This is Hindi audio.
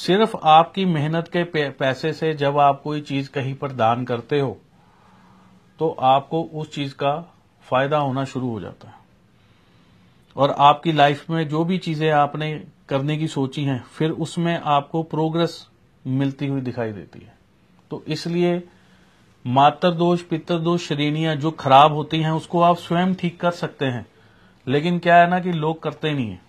सिर्फ़ आपकी मेहनत के पैसे से जब आप कोई चीज़ कहीं पर दान करते हो तो आपको उस चीज़ का फ़ायदा होना शुरू हो जाता है। और आपकी लाइफ में जो भी चीज़ें आपने करने की सोची हैं, फिर उसमें आपको प्रोग्रेस मिलती हुई दिखाई देती है। तो इसलिए मातर दोष, पितर दोष, श्रेणियाँ जो खराब होती हैं, उसको आप स्वयं ठीक कर सकते हैं। लेकिन क्या है ना कि लोग करते नहीं है।